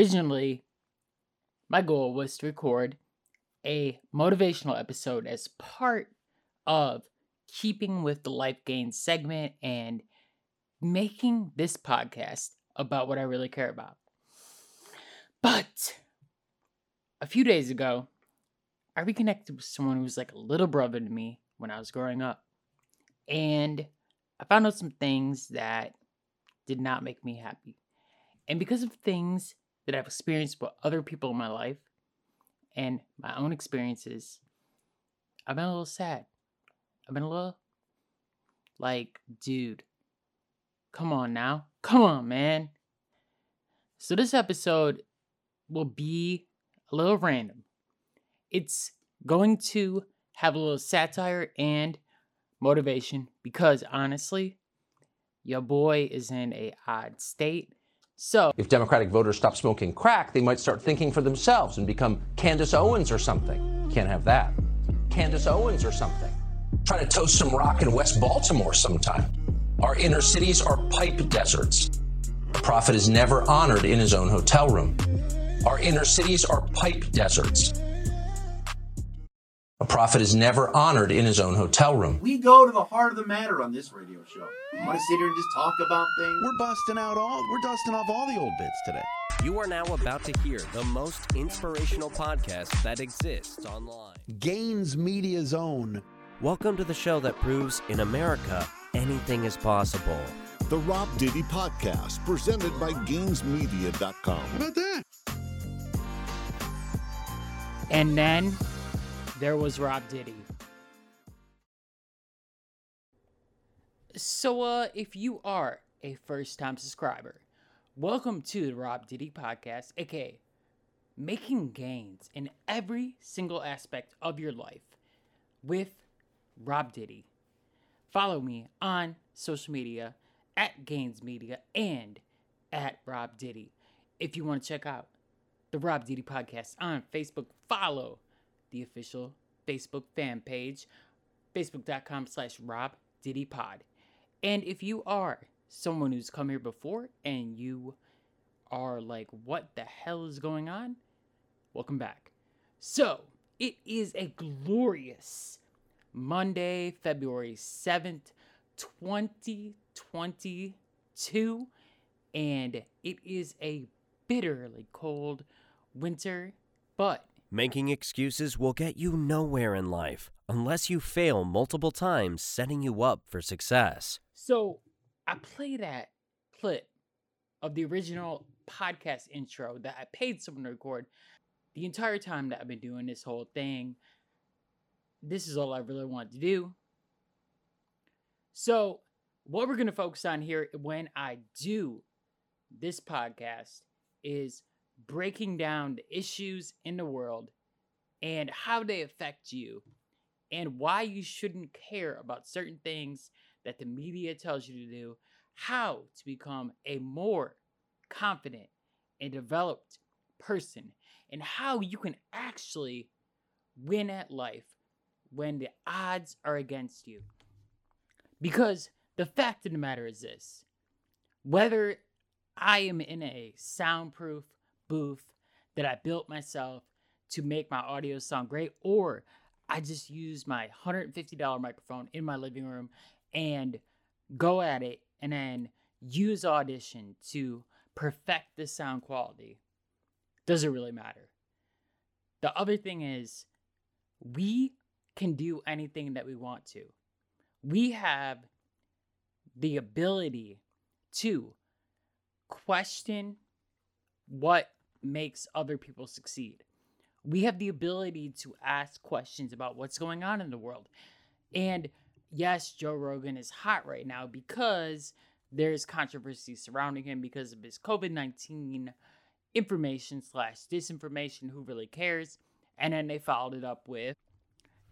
Originally, my goal was to record a motivational episode as part of keeping with the Life Gains segment and making this podcast about what I really care about. But a few days ago, I reconnected with someone who was like a little brother to me when I was growing up. And I found out some things that did not make me happy. And because of things that I've experienced with other people in my life and my own experiences, I've been a little sad. I've been a little like, dude, come on now. Come on, man. So this episode will be a little random. It's going to have a little satire and motivation because honestly, your boy is in a odd state. So, if Democratic voters stop smoking crack, they might start thinking for themselves and become Candace Owens or something. Can't have that. Candace Owens or something. Try to toast some rock in West Baltimore sometime. Our inner cities are pipe deserts. A prophet is never honored in his own hotel room. Our inner cities are pipe deserts. A prophet is never honored in his own hotel room. We go to the heart of the matter on this radio show. I want to sit here and just talk about things. We're busting out all, we're dusting off all the old bits today. You are now about to hear the most inspirational podcast that exists online. Gaines Media Zone. Welcome to the show that proves in America anything is possible. The Rob Diddy Podcast, presented by GainesMedia.com. How about that? and then there was Rob Diddy. So, uh, if you are a first time subscriber, welcome to the Rob Diddy Podcast, aka making gains in every single aspect of your life with Rob Diddy. Follow me on social media at Gains Media and at Rob Diddy. If you want to check out the Rob Diddy Podcast on Facebook, follow the official Facebook fan page, facebook.com slash Rob Diddy Pod. And if you are someone who's come here before and you are like, what the hell is going on? Welcome back. So, it is a glorious Monday, February 7th, 2022. And it is a bitterly cold winter, but Making excuses will get you nowhere in life unless you fail multiple times, setting you up for success. So I play that clip of the original podcast intro that I paid someone to record the entire time that I've been doing this whole thing. This is all I really want to do. So, what we're going to focus on here when I do this podcast is breaking down the issues in the world and how they affect you and why you shouldn't care about certain things that the media tells you to do, how to become a more confident and developed person, and how you can actually win at life when the odds are against you. Because the fact of the matter is this whether I am in a soundproof booth that I built myself to make my audio sound great, or I just use my $150 microphone in my living room and go at it and then use Audition to perfect the sound quality. Doesn't really matter. The other thing is, we can do anything that we want to. We have the ability to question what makes other people succeed. We have the ability to ask questions about what's going on in the world. And yes, Joe Rogan is hot right now because there's controversy surrounding him because of his COVID 19 information slash disinformation. Who really cares? And then they followed it up with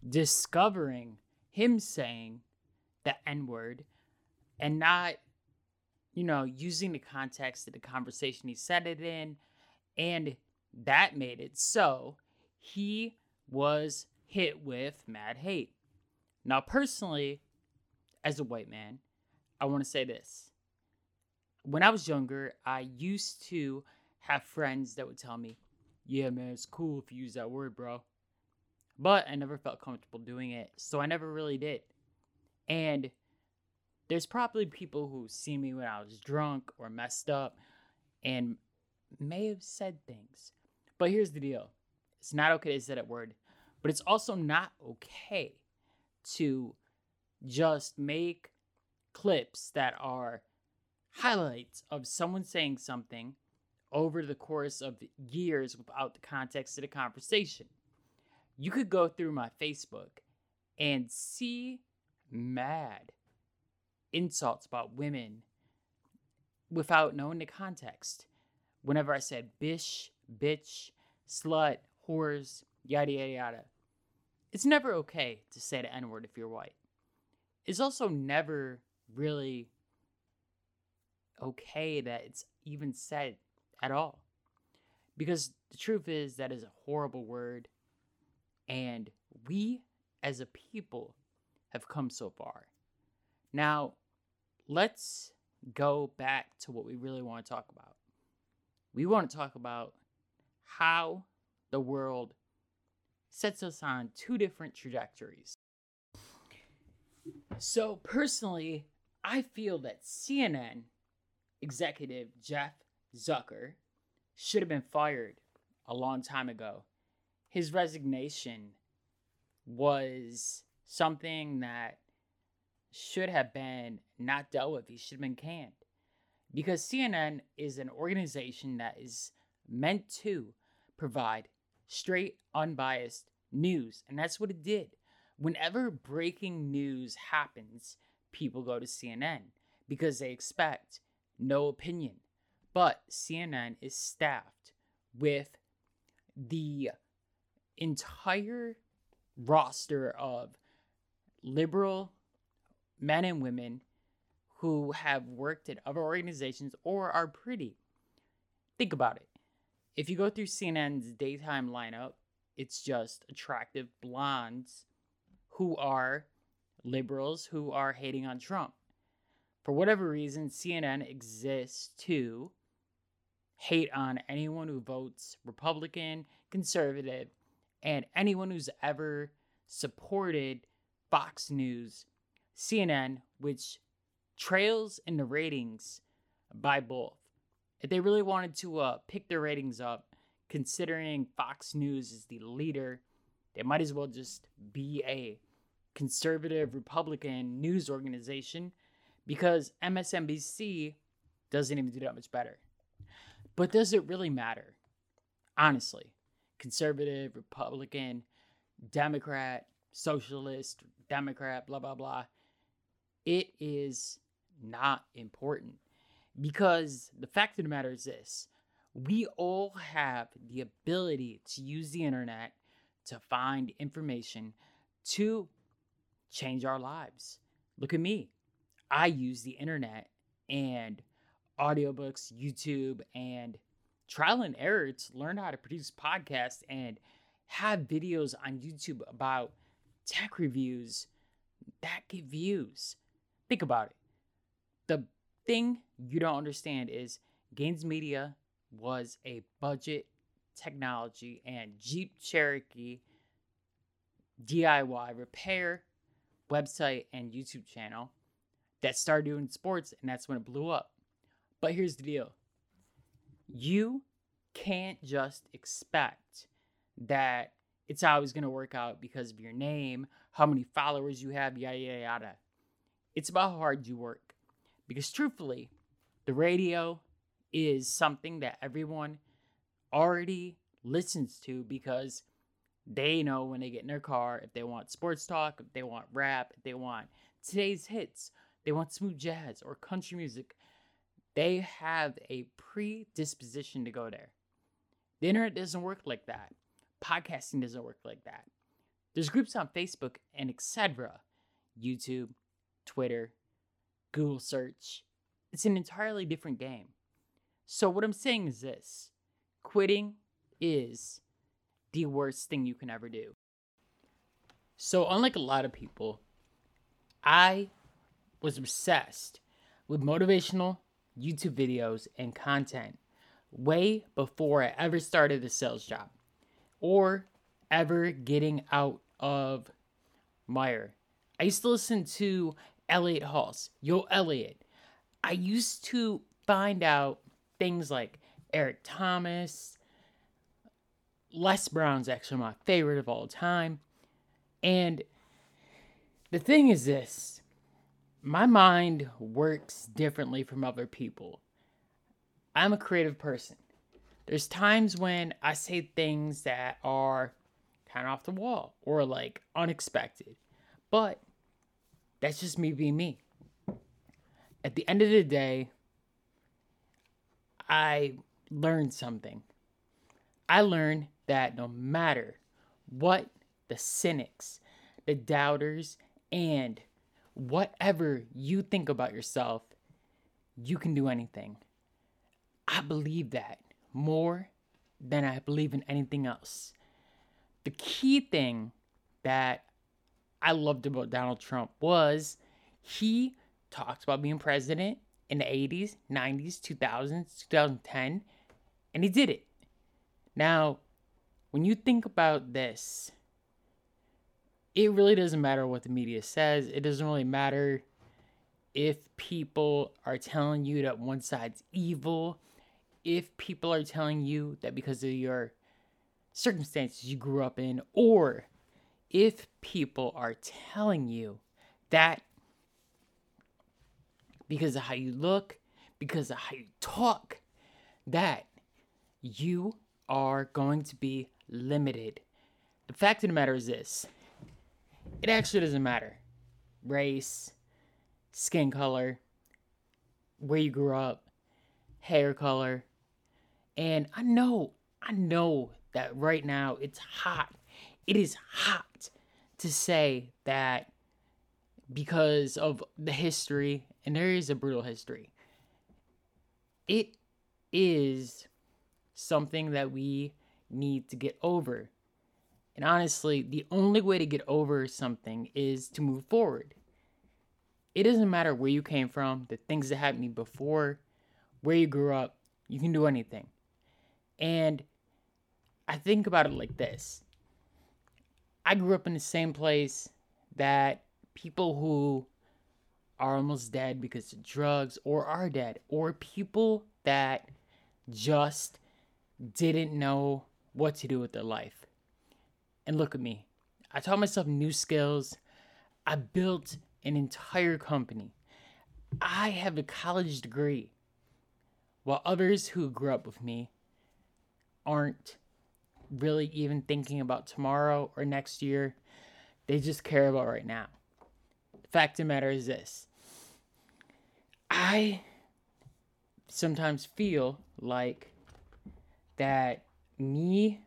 discovering him saying the N word and not, you know, using the context of the conversation he said it in. And that made it so he was hit with mad hate. Now, personally, as a white man, I want to say this. When I was younger, I used to have friends that would tell me, yeah, man, it's cool if you use that word, bro. But I never felt comfortable doing it, so I never really did. And there's probably people who see me when I was drunk or messed up and may have said things. But here's the deal it's not okay to say that word, but it's also not okay to just make clips that are highlights of someone saying something over the course of years without the context of the conversation. You could go through my Facebook and see mad insults about women without knowing the context. Whenever I said bish, bitch, slut, whores, yada yada yada. It's never okay to say the N word if you're white. It's also never really okay that it's even said at all. Because the truth is, that is a horrible word. And we as a people have come so far. Now, let's go back to what we really want to talk about. We want to talk about how the world sets us on two different trajectories. So, personally, I feel that CNN executive Jeff Zucker should have been fired a long time ago. His resignation was something that should have been not dealt with. He should have been canned. Because CNN is an organization that is meant to provide straight, unbiased news. And that's what it did. Whenever breaking news happens, people go to CNN because they expect no opinion. But CNN is staffed with the entire roster of liberal men and women who have worked at other organizations or are pretty. Think about it. If you go through CNN's daytime lineup, it's just attractive blondes who are liberals who are hating on Trump. For whatever reason, CNN exists to hate on anyone who votes Republican, conservative, and anyone who's ever supported Fox News, CNN, which trails in the ratings by both if they really wanted to uh, pick their ratings up, considering Fox News is the leader, they might as well just be a conservative Republican news organization because MSNBC doesn't even do that much better. But does it really matter? Honestly, conservative, Republican, Democrat, socialist, Democrat, blah, blah, blah. It is not important because the fact of the matter is this we all have the ability to use the internet to find information to change our lives. Look at me. I use the internet and audiobooks, YouTube, and trial and error to learn how to produce podcasts and have videos on YouTube about tech reviews that get views. Think about it. The thing you don't understand is Gaines Media was a budget technology and Jeep Cherokee DIY repair website and YouTube channel that started doing sports, and that's when it blew up. But here's the deal you can't just expect that it's always going to work out because of your name, how many followers you have, yada, yada, yada. It's about how hard you work. Because truthfully, the radio is something that everyone already listens to because they know when they get in their car if they want sports talk, if they want rap, if they want today's hits, they want smooth jazz or country music. They have a predisposition to go there. The internet doesn't work like that. Podcasting doesn't work like that. There's groups on Facebook and etc. YouTube, Twitter, Google search. It's an entirely different game. So, what I'm saying is this quitting is the worst thing you can ever do. So, unlike a lot of people, I was obsessed with motivational YouTube videos and content way before I ever started a sales job or ever getting out of Meijer. I used to listen to Elliott Hulse, Yo Elliot. I used to find out things like Eric Thomas, Les Brown's actually my favorite of all time. And the thing is this my mind works differently from other people. I'm a creative person. There's times when I say things that are kind of off the wall or like unexpected, but that's just me being me. At the end of the day, I learned something. I learned that no matter what the cynics, the doubters, and whatever you think about yourself, you can do anything. I believe that more than I believe in anything else. The key thing that I loved about Donald Trump was he talked about being president in the 80s, 90s, 2000s, 2010, and he did it. Now, when you think about this, it really doesn't matter what the media says. It doesn't really matter if people are telling you that one side's evil, if people are telling you that because of your circumstances you grew up in, or if people are telling you that because of how you look, because of how you talk, that you are going to be limited. The fact of the matter is this it actually doesn't matter race, skin color, where you grew up, hair color. And I know, I know that right now it's hot. It is hot to say that because of the history, and there is a brutal history, it is something that we need to get over. And honestly, the only way to get over something is to move forward. It doesn't matter where you came from, the things that happened before, where you grew up, you can do anything. And I think about it like this I grew up in the same place that people who are almost dead because of drugs or are dead, or people that just didn't know what to do with their life. And look at me. I taught myself new skills. I built an entire company. I have a college degree. While others who grew up with me aren't really even thinking about tomorrow or next year, they just care about right now. The fact of the matter is this I sometimes feel like that me